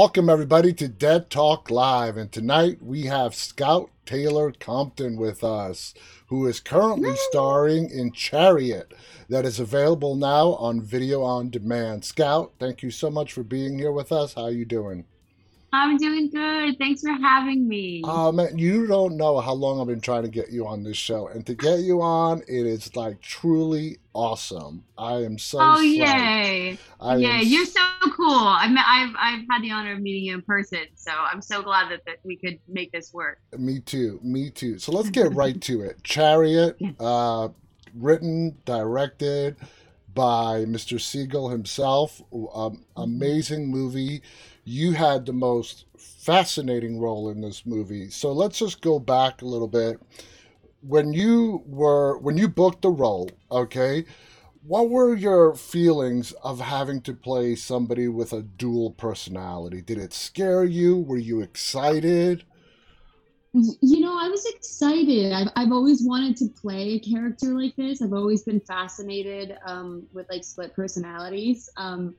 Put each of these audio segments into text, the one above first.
Welcome, everybody, to Dead Talk Live. And tonight we have Scout Taylor Compton with us, who is currently starring in Chariot, that is available now on video on demand. Scout, thank you so much for being here with us. How are you doing? I'm doing good. Thanks for having me. Oh man, you don't know how long I've been trying to get you on this show, and to get you on, it is like truly awesome. I am so. Oh psyched. yay! I am You're so cool. I've, I've I've had the honor of meeting you in person, so I'm so glad that, that we could make this work. Me too. Me too. So let's get right to it. Chariot, uh, written, directed by Mr. Sigal himself. Um, amazing movie. You had the most fascinating role in this movie. So let's just go back a little bit. When you were when you booked the role, okay, what were your feelings of having to play somebody with a dual personality? Did it scare you? Were you excited? You know, I was excited. I've, I've always wanted to play a character like this. I've always been fascinated um, with like split personalities. Um,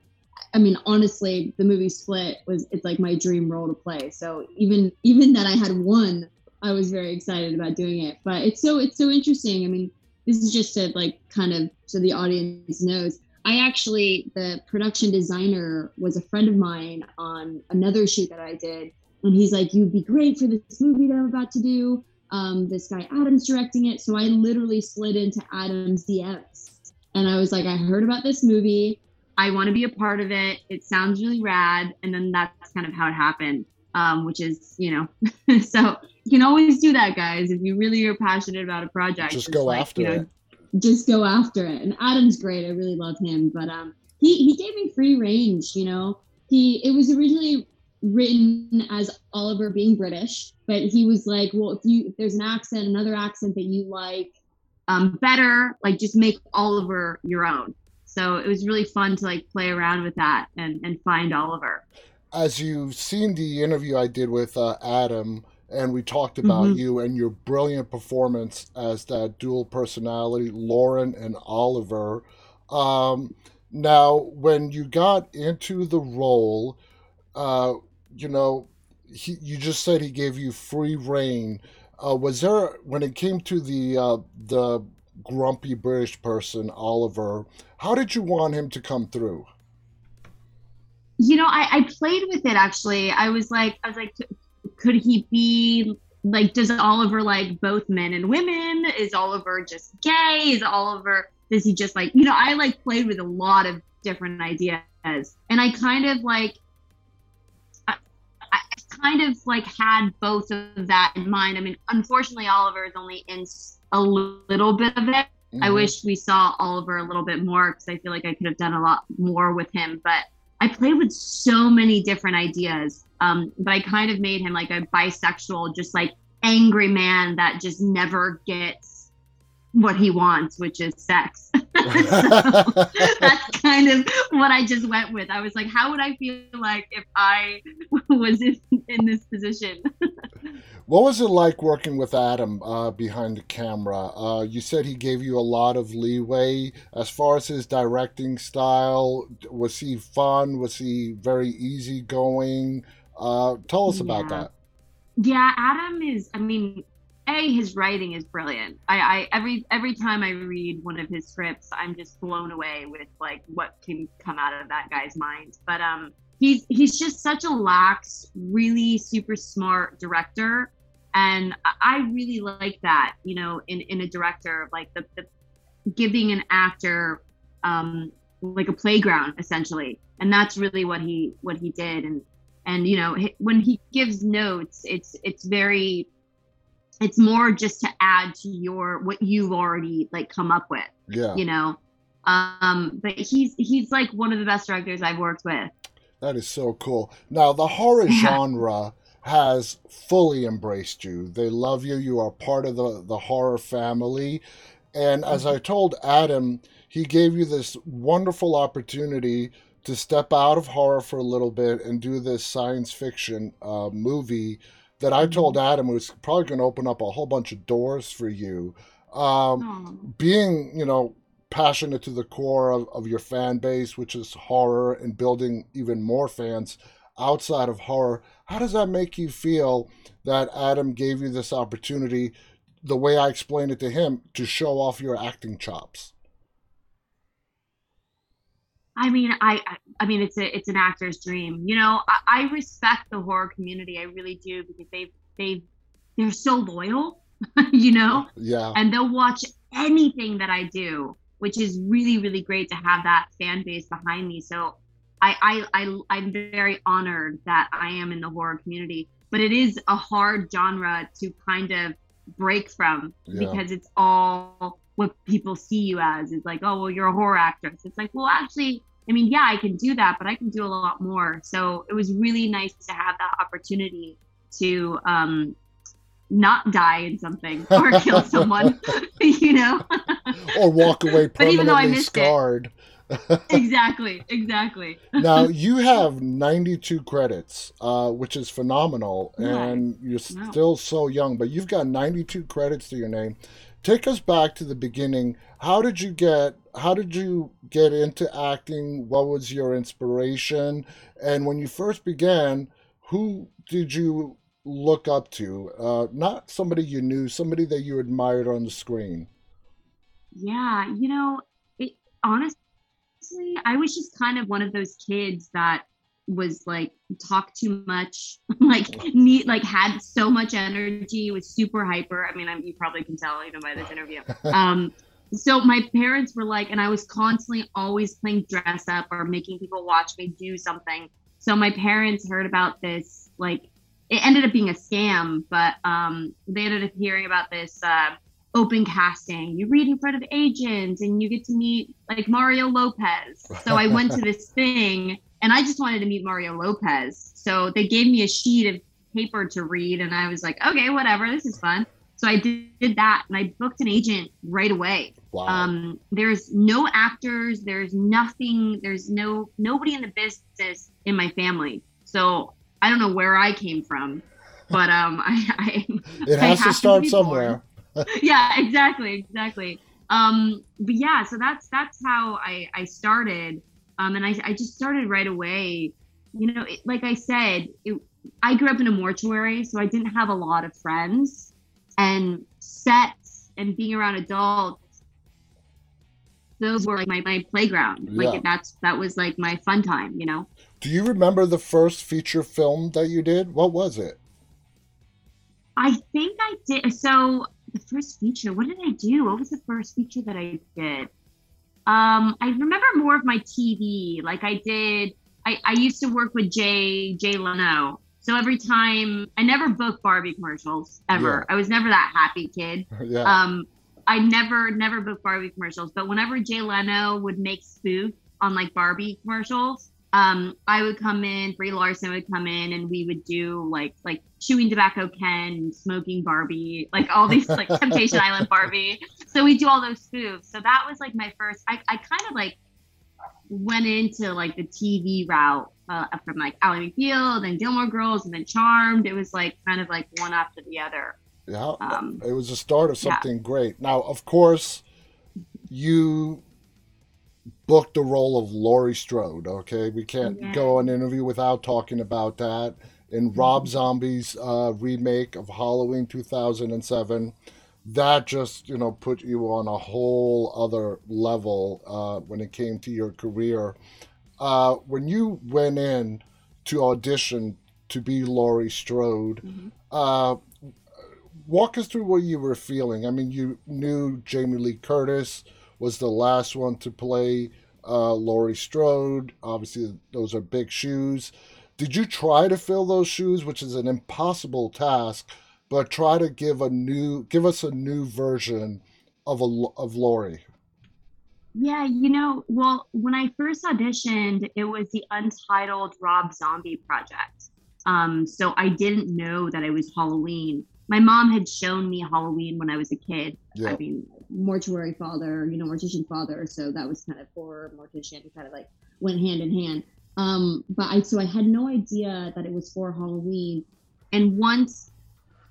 I mean, honestly, the movie Split was it's like my dream role to play. So even even that I had one, I was very excited about doing it. But it's so it's so interesting. I mean, this is just to like kind of so the audience knows. I actually the production designer was a friend of mine on another shoot that I did and he's like, "You'd be great for this movie that I'm about to do." Um, this guy Adam's directing it, so I literally slid into Adam's DMs, and I was like, "I heard about this movie. I want to be a part of it. It sounds really rad, and then that's kind of how it happened. Um, which is, you know, so you can always do that, guys. If you really are passionate about a project, Just it's go like, after you know, it. Just go after it." And Adam's great. I really love him, but um, he he gave me free range. You know, he it was originally written as Oliver being British, but he was like, "Well, if you if there's an accent, another accent that you like." um, better. Like just make Oliver your own. So it was really fun to like play around with that and and find Oliver. as you've seen the interview I did with uh, Adam, and we talked about Mhm. you and your brilliant performance as that dual personality, Lauren and Oliver. Um, now, when you got into the role, uh, you know, he, you just said he gave you free reign. Uh, was there when it came to the uh, the grumpy British person, Oliver? How did you want him to come through? You know, I, I played with it actually. I was like, I was like, could he be like, does Oliver like both men and women? Is Oliver just gay? Is Oliver, does he just like, you know, I like played with a lot of different ideas. And I kind of like, I kind of like had both of that in mind. I mean, unfortunately, Oliver is only in a little bit of it. I Mhm. wish we saw Oliver a little bit more because I feel like I could have done a lot more with him. But I played with so many different ideas. Um, but I kind of made him like a bisexual, just like angry man that just never gets what he wants, which is sex. that's kind of what I just went with. I was like, how would I feel like if I was in, in this position? What was it like working with Adam uh, behind the camera? Uh, you said he gave you a lot of leeway as far as his directing style. Was he fun? Was he very easygoing? Uh, tell us about Yeah. that. Yeah, Adam is. I mean, a his writing is brilliant. I, I every every time I read one of his scripts, I'm just blown away with like what can come out of that guy's mind. But um, he's he's just such a lax, really super smart director, and I- really like that. You know, in in a director, like the, the giving an actor um like a playground essentially, and that's really what he what he did. And and you know when he gives notes it's it's very it's more just to add to your what you've already like come up with Yeah, you know um but he's he's like one of the best directors i've worked with that is so cool. Now, the horror Yeah. genre has fully embraced you. They love you. You are part of the, the horror family. And as I told Adam, he gave you this wonderful opportunity to step out of horror for a little bit and do this science fiction uh, movie that I told Adam was probably going to open up a whole bunch of doors for you. Um, being, you know, passionate to the core of, of your fan base, which is horror, and building even more fans outside of horror. How does that make you feel that Adam gave you this opportunity, the way I explained it to him, to show off your acting chops? I mean, I, I mean, it's a, it's an actor's dream. You know, I, I respect the horror community. I really do because they, they, they're so loyal. you know. Yeah. And they'll watch anything that I do, which is really, really great to have that fan base behind me. So, I, I, I, I'm very honored that I am in the horror community. But it is a hard genre to kind of break from Yeah. because it's all what people see you as is like, oh, well, you're a horror actress. It's like, well, actually, I mean, yeah, I can do that, but I can do a lot more. So it was really nice to have that opportunity to um, not die in something or kill someone, you know? or walk away But even though I permanently scarred. exactly, exactly. now you have 92 credits, uh, which is phenomenal, and you're Wow. still so young. But you've got 92 credits to your name. Take us back to the beginning. How did you get? How did you get into acting? What was your inspiration? And when you first began, who did you look up to? Uh, not somebody you knew, somebody that you admired on the screen. Yeah, you know, it honestly, I was just kind of one of those kids that was like talk too much, like need like had so much energy, was super hyper. I mean, I, you probably can tell even by this interview. Um, so my parents were like, and I was constantly always playing dress up or making people watch me do something. So my parents heard about this, like it ended up being a scam, but um, they ended up hearing about this uh, open casting. You read in front of agents and you get to meet like Mario Lopez. So I went to this thing and I just wanted to meet Mario Lopez. So they gave me a sheet of paper to read and I was like, okay, whatever, this is fun. So I did, did that and I booked an agent right away. Wow. Um, there's no actors, there's nothing, there's no nobody in the business in my family. So I don't know where I came from, but um, I, I it I has to start born. somewhere. yeah, exactly, exactly. Um, but yeah, so that's that's how I I started. Um, and I I just started right away. You know, it, like I said, it, I grew up in a mortuary, so I didn't have a lot of friends, and sets and being around adults. Those were like my, my playground. Like Yeah. that's that was like my fun time, you know. Do you remember the first feature film that you did? What was it? I think I did. So the first feature, what did I do? What was the first feature that I did? Um, I remember more of my TV. Like I did, I, I used to work with Jay Jay Leno. So every time, I never booked Barbie commercials ever. I was never that happy kid. yeah. Um, I never never booked Barbie commercials, but whenever Jay Leno would make spoof on like Barbie commercials, um, I would come in, Brie Larson would come in, and we would do like like chewing tobacco Ken, smoking Barbie, like all these like Temptation Island Barbie. So we do all those spoofs. So that was like my first. I I kind of like went into like the TV route uh, from like Ally McBeal, then Gilmore Girls, and then Charmed. It was like kind of like one after the other. yeah. Um, it was the start of yeah. something great. Now, of course, you booked the role of Laurie Strode. Okay, we can't Yeah. go an interview without talking about that. In Rob Zombie's uh, remake of Halloween 2007, that just you know put you on a whole other level uh, when it came to your career. Uh, when you went in to audition to be Laurie Strode, Mhm. uh, walk us through what you were feeling. I mean, you knew Jamie Lee Curtis was the last one to play uh, Laurie Strode. Obviously, those are big shoes. Did you try to fill those shoes, which is an impossible task, but try to give a new, give us a new version of a of Laurie? Yeah, you know, well, when I first auditioned, it was the Untitled Rob Zombie project. Um, so I didn't know that it was Halloween. My mom had shown me Halloween when I was a kid. Yeah. I mean, mortuary father, you know, mortician father. So that was kind of horror mortician, kind of like went hand in hand. Um, but I so I had no idea that it was for Halloween. And once,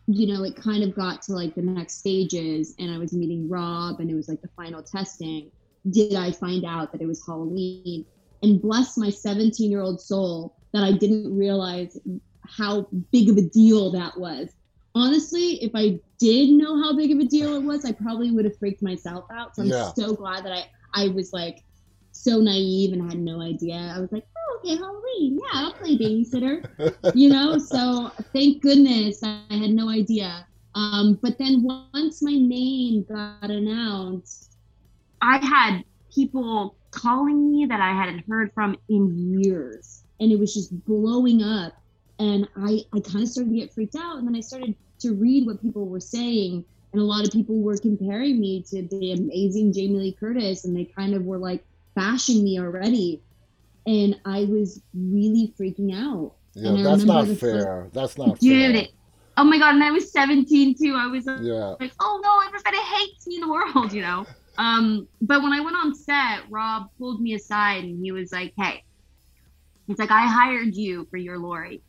you know, it kind of got to like the next stages, and I was meeting Rob, and it was like the final testing. Did I find out that it was Halloween? And bless my 17 year old soul, that I didn't realize how big of a deal that was. Honestly, if I did know how big of a deal it was, I probably would have freaked myself out. So I'm Yeah. so glad that I I was like so naive and had no idea. I was like, oh, okay, Halloween, yeah, I'll play babysitter you know so thank goodness i had no idea um, but then once my name got announced i had people calling me that i hadn't heard from in years and it was just blowing up and i i kind of started to get freaked out and then i started to read what people were saying and a lot of people were comparing me to the amazing jamie lee curtis and they kind of were like bashing me already and i was really freaking out Yeah, that's not remember the first- fair. That's not Dude, fair. it- oh my god, and I was 17 too. I was like, Yeah. like, oh no, everybody hates me in the world, you know. Um, but when I went on set, Rob pulled me aside and he was like, "Hey, he's like, I hired you for your Laurie.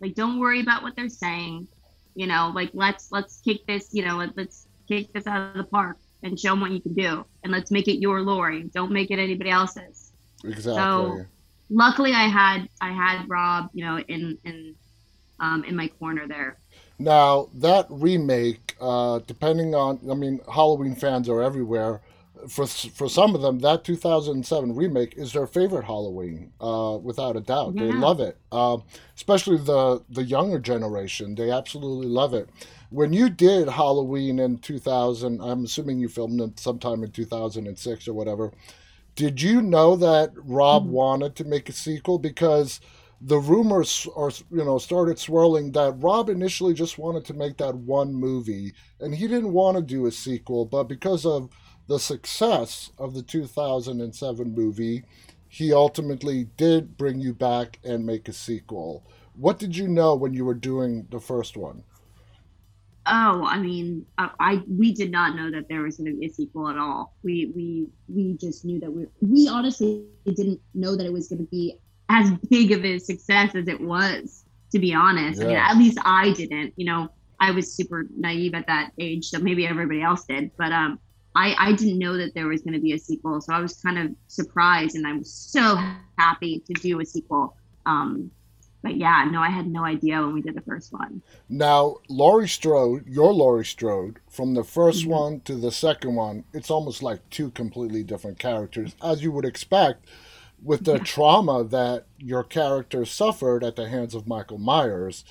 Like, don't worry about what they're saying. You know, like let's let's kick this. You know, let, let's kick this out of the park and show them what you can do, and let's make it your Laurie. Don't make it anybody else's." Exactly. So, Luckily, I had I had Rob, you know, in in um, in my corner there. Now that remake, uh, depending on, I mean, Halloween fans are everywhere. For for some of them, that 2007 remake is their favorite Halloween, uh, without a doubt. They love it, uh, especially the the younger generation. They absolutely love it. When you did Halloween in 2000, I'm assuming you filmed it sometime in 2006 or whatever. Did you know that Rob Mhm. wanted to make a sequel because? the rumors are you know started swirling that Rob initially just wanted to make that one movie and he didn't want to do a sequel but because of the success of the 2007 movie he ultimately did bring you back and make a sequel what did you know when you were doing the first one Oh, I mean, I, I we did not know that there was going to be a sequel at all. we we we just knew that we we honestly didn't know that it was going to be As big of a success as it was, to be honest. I mean, at least I didn't. You know, I was super naive at that age, so maybe everybody else did. But um, I I didn't know that there was going to be a sequel, so I was kind of surprised, and I was so happy to do a sequel. Um, but yeah, no, I had no idea when we did the first one. now laurie strode your laurie strode from the 1st Mhm. one to the second one it's almost like two completely different characters as you would expect with the Yeah. trauma that your character suffered at the hands of Michael Myers.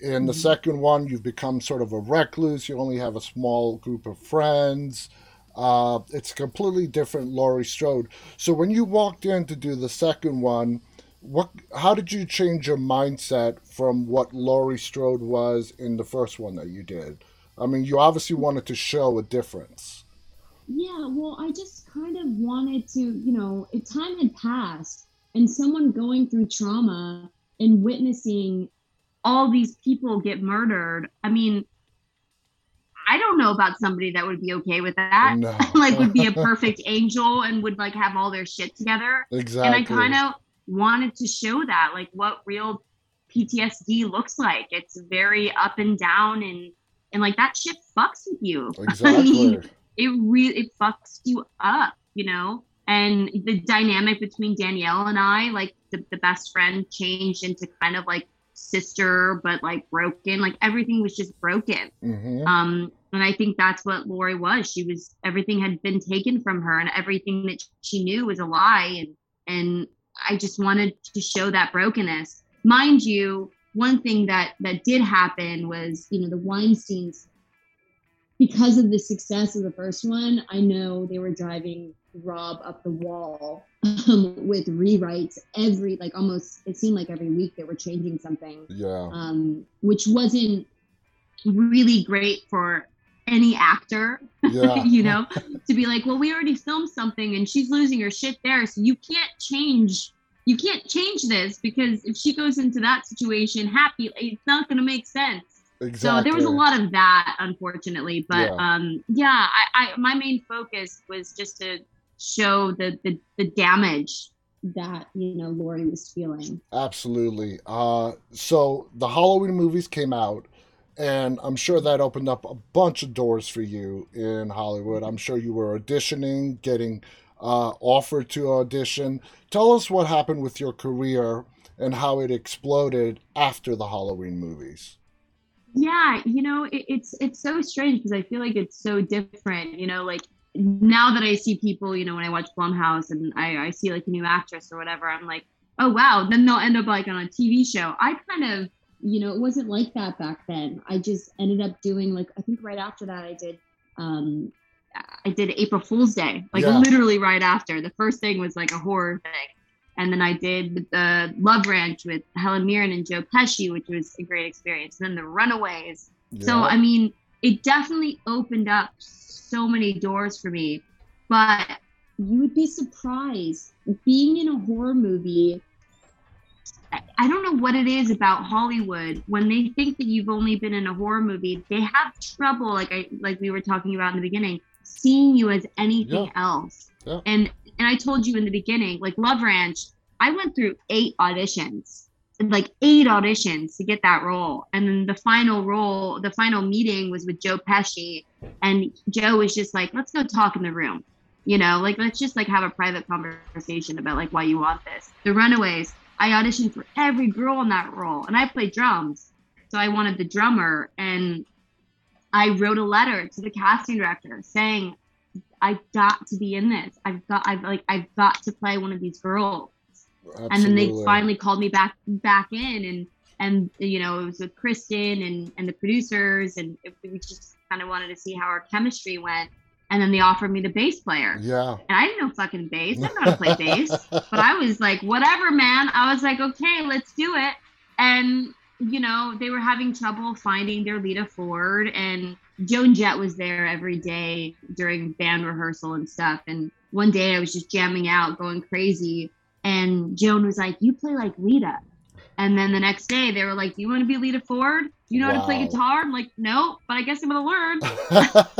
In the Mhm. second one, you've become sort of a recluse. You only have a small group of friends. Uh, it's a completely different Laurie Strode. So when you walked in to do the second one, what? How did you change your mindset from what Laurie Strode was in the first one that you did? I mean, you obviously wanted to show a difference. Yeah, well, I just kind of wanted to, you know, if time had passed and someone going through trauma and witnessing, all these people get murdered. I mean, I don't know about somebody that would be okay with that. No. like would be a perfect angel and would like have all their shit together. exactly. And I kind of wanted to show that, like what real PTSD looks like. It's very up and down and and like that shit fucks with you. exactly. I mean, It really it fucks you up, you know? And the dynamic between Danielle and I, like the, the best friend changed into kind of like sister, but like broken. Like everything was just broken. hmm Um, and I think that's what Laurie was. She was everything had been taken from her, and everything that she knew was a lie. And and I just wanted to show that brokenness. Mind you, one thing that that did happen was you know, the Weinsteins, because of the success of the first one, I know they were driving Rob up the wall um, with rewrites every, like almost, it seemed like every week they were changing something, Yeah. um, which wasn't really great for any actor, Yeah. you know, to be like, well, we already filmed something and she's losing her shit there, so you can't change. You can't change this because if she goes into that situation happy, it's not going to make sense. Exactly. So there was a lot of that, unfortunately. But Yeah. um, yeah, I, I my main focus was just to show the the, the damage. that, you know, Laurie was feeling. Absolutely. Uh, so the Halloween movies came out, and I'm sure that opened up a bunch of doors for you in Hollywood. I'm sure you were auditioning, getting uh, offered to audition. Tell us what happened with your career and how it exploded after the Halloween movies. Yeah, you know, it, it's it's so strange because I feel like it's so different. You know, like now that I see people, you know, when I watch Blumhouse and I, I see like a new actress or whatever, I'm like, oh wow, then they'll end up like on a TV show. I kind of, you know, it wasn't like that back then. I just ended up doing like I think right after that I did um I did April Fool's Day, like yeah. literally right after. The first thing was like a horror thing. And then I did the Love Ranch with Helen Mirren and Joe Pesci, which was a great experience. And then the Runaways. Yeah. So, I mean, it definitely opened up so many doors for me. But you would be surprised being in a horror movie. I don't know what it is about Hollywood when they think that you've only been in a horror movie. They have trouble, like I like we were talking about in the beginning, seeing you as anything yeah. else. Yeah. And and I told you in the beginning, like Love Ranch, I went through eight auditions, like eight auditions to get that role. And then the final role, the final meeting was with Joe Pesci. And Joe was just like, let's go talk in the room. You know, like let's just like have a private conversation about like why you want this. The Runaways, I auditioned for every girl in that role and I played drums. So I wanted the drummer and I wrote a letter to the casting director saying, I've got to be in this. I've got I've like I've got to play one of these girls. Absolutely. And then they finally called me back back in and and you know it was with Kristen and and the producers and it, we just kind of wanted to see how our chemistry went. And then they offered me the bass player. Yeah. And I didn't know fucking bass. I didn't know how to play bass. But I was like, whatever, man. I was like, okay, let's do it. And you know, they were having trouble finding their Lita Ford and Joan Jett was there every day during band rehearsal and stuff. And one day I was just jamming out, going crazy. And Joan was like, You play like Lita. And then the next day they were like, Do you want to be Lita Ford? You know wow. how to play guitar? I'm like, No, but I guess I'm gonna learn.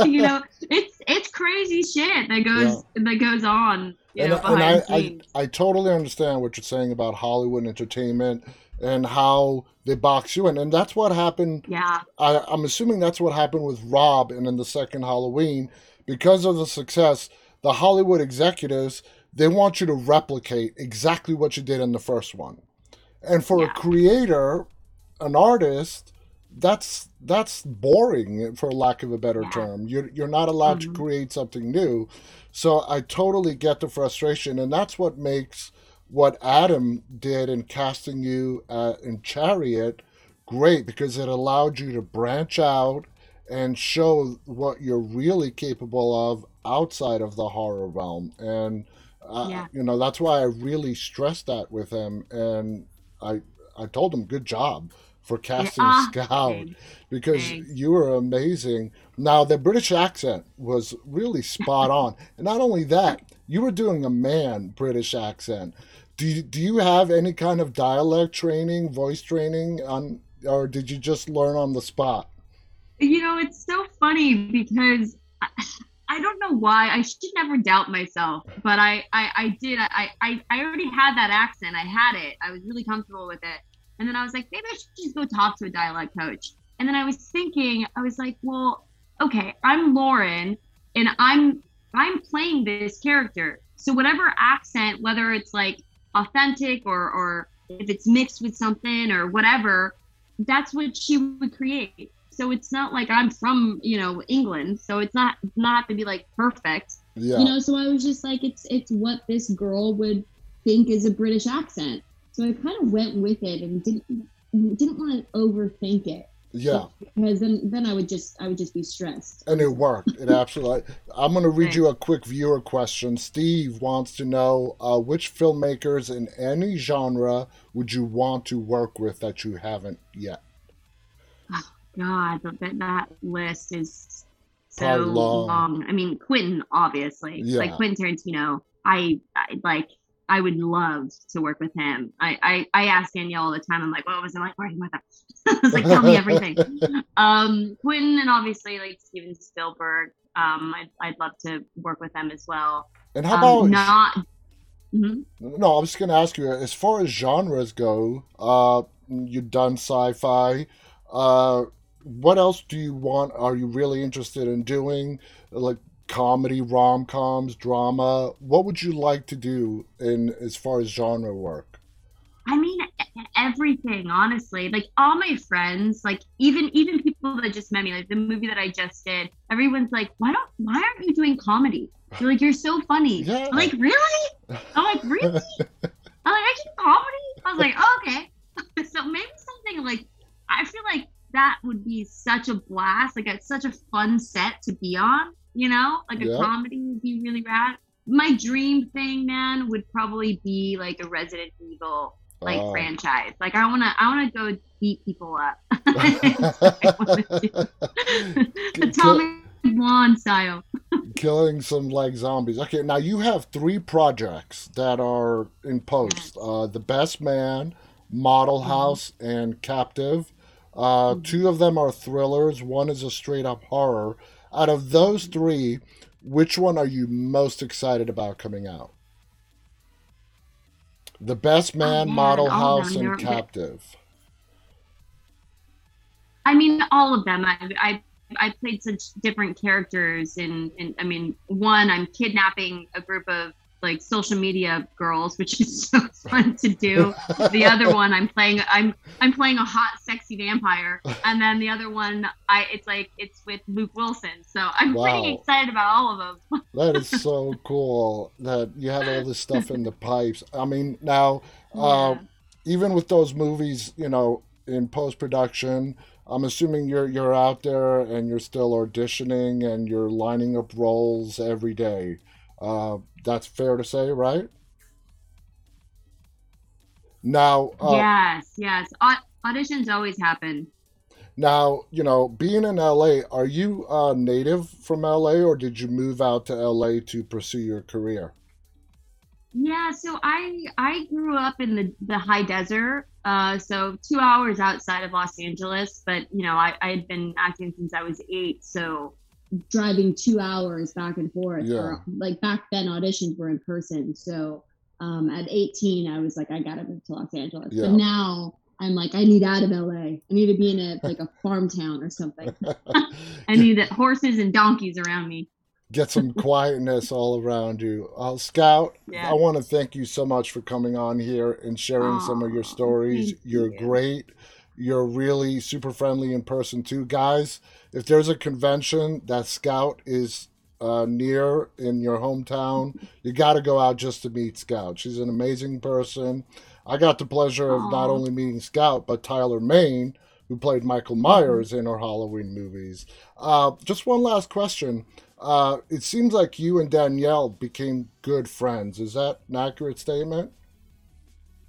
you know, it's it's crazy shit that goes yeah. that goes on. You and, know, behind and I, I, I totally understand what you're saying about Hollywood entertainment and how they box you in. And that's what happened. Yeah. I, I'm assuming that's what happened with Rob and in the second Halloween. Because of the success, the Hollywood executives, they want you to replicate exactly what you did in the first one. And for yeah. a creator, an artist, that's that's boring for lack of a better yeah. term. You're you're not allowed mm-hmm. to create something new. So I totally get the frustration and that's what makes what Adam did in casting you uh, in Chariot great because it allowed you to branch out and show what you're really capable of outside of the horror realm. And uh, yeah. you know that's why I really stressed that with him, and I I told him good job for casting yeah. Scout because Thanks. you were amazing. Now the British accent was really spot on, and not only that, you were doing a man British accent do you, do you have any kind of dialect training, voice training on, or did you just learn on the spot? You know, it's so funny because I, I don't know why. I should never doubt myself, but I, I, I did. I, I, I already had that accent. I had it. I was really comfortable with it. And then I was like, maybe I should just go talk to a dialect coach. And then I was thinking, I was like, well, okay, I'm Lauren, and I'm I'm playing this character. So whatever accent, whether it's like authentic or or if it's mixed with something or whatever that's what she would create so it's not like i'm from you know england so it's not not to be like perfect yeah. you know so i was just like it's it's what this girl would think is a british accent so i kind of went with it and didn't didn't want to overthink it yeah. Because then, then I would just I would just be stressed. And it worked. It absolutely. I'm going to read you a quick viewer question. Steve wants to know uh, which filmmakers in any genre would you want to work with that you haven't yet. Oh, God, that that list is so long. long. I mean, Quentin, obviously, yeah. like Quentin Tarantino. I, I like I would love to work with him. I, I, I ask Danielle all the time. I'm like, what was it like working with him? I was like, tell me everything. um, Quentin and obviously like Steven Spielberg. Um, I'd, I'd love to work with them as well. And how about um, not? Mm-hmm. No, I was just going to ask you. As far as genres go, uh, you've done sci-fi. Uh, what else do you want? Are you really interested in doing? Like comedy, rom coms, drama. What would you like to do in as far as genre work? I mean everything, honestly. Like all my friends, like even even people that just met me, like the movie that I just did, everyone's like, Why don't why aren't you doing comedy? You're like, You're so funny. Yeah. I'm like, Really? I'm like, Really? I'm like, I do comedy? I was like, oh, okay. so maybe something like I feel like that would be such a blast. Like it's such a fun set to be on, you know? Like a Yeah. comedy would be really rad. My dream thing, man, would probably be like a Resident Evil like Oh. franchise. Like I wanna I wanna go beat people up. That's what I wanna do. Atomic Blonde style. Killing some like zombies. Okay, now you have three projects that are in post: uh, The Best Man, Model Mm-hmm. House, and Captive. Uh, Two of them are thrillers. One is a straight up horror. Out of those three, which one are you most excited about coming out? The Best oh, Man, Oh, man, Model all House, and Captive. I mean, all of them. I, I I played such different characters, and and I mean, one I'm kidnapping a group of like social media girls, which is so fun to do. The other one I'm playing I'm I'm playing a hot, sexy vampire, and then the other one I it's like it's with Luke Wilson. So I'm Wow. pretty excited about all of them. That is so cool that you have all this stuff in the pipes. I mean, now, uh, Yeah. even with those movies, you know, in post production, I'm assuming you're you're out there and you're still auditioning and you're lining up roles every day. Uh, that's fair to say, right? Now, uh, yes, yes. Au- auditions always happen. now, you know, being in LA, are you uh, native from LA or did you move out to LA to pursue your career? Yeah, so I I grew up in the the high desert, uh, so two hours outside of Los Angeles. But you know, I I had been acting since I was eight, so driving two hours back and forth. Yeah. For, like back then, auditions were in person. So um, at 18, I was like, I gotta move to Los Angeles. Yeah. But now I'm like, I need out of LA. I need to be in a like a farm town or something. I need horses and donkeys around me. get some quietness all around you. Uh, Scout, Yeah. I want to thank you so much for coming on here and sharing some of your stories. You're you. great. You're really super friendly in person too, guys. If there's a convention that Scout is uh, near in your hometown, you got to go out just to meet Scout. She's an amazing person. I got the pleasure of not only meeting Scout but Tyler Mane, who played Michael Myers in our Halloween movies. Uh, just one last question. Uh, it seems like you and Danielle became good friends. Is that an accurate statement?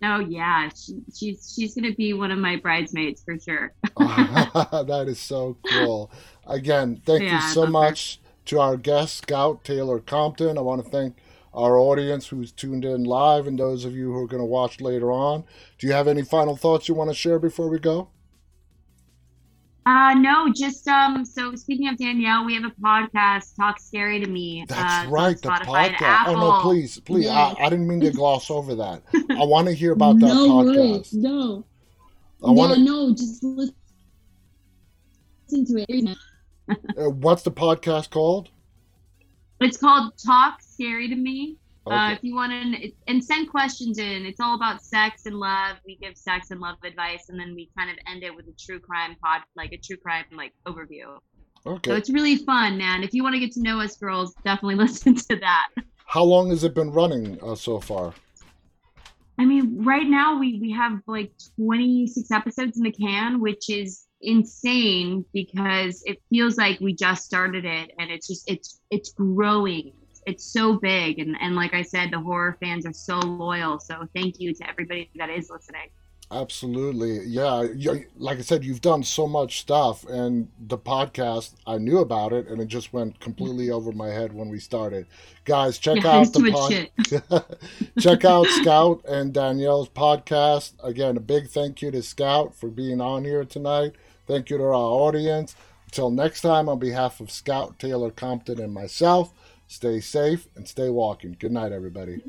Oh yeah, she, she's she's gonna be one of my bridesmaids for sure. that is so cool. Again, thank Yeah, you so love her. much to our guest, Scout Taylor Compton. I want to thank our audience who's tuned in live and those of you who are going to watch later on. Do you have any final thoughts you want to share before we go? Uh no, just um. So speaking of Danielle, we have a podcast, Talk Scary to Me. That's uh, right, the podcast. Oh no, please, please. Yes. I, I didn't mean to gloss over that. I want to hear about that no podcast. worries. No. I want yeah, to. no, just listen to it. Uh, what's the podcast called? It's called Talk Scary to Me. Uh, Okay. if you want to, and send questions in. It's all about sex and love. We give sex and love advice, and then we kind of end it with a true crime pod, like a true crime like overview. Okay. So it's really fun, man. If you want to get to know us, girls, definitely listen to that. How long has it been running uh, so far? I mean, right now we we have like 26 episodes in the can, which is insane because it feels like we just started it, and it's just it's it's growing. It's so big, and and like I said, the horror fans are so loyal. So thank you to everybody that is listening. Absolutely. Yeah. Like I said, you've done so much stuff, and the podcast, I knew about it, and it just went completely over my head when we started. Guys, check yeah, out the too much pod- check out Scout and Danielle's podcast. Again, a big thank you to Scout for being on here tonight. Thank you to our audience. Until next time, on behalf of Scout, Taylor Compton, and myself, stay safe and stay walking. Good night, everybody.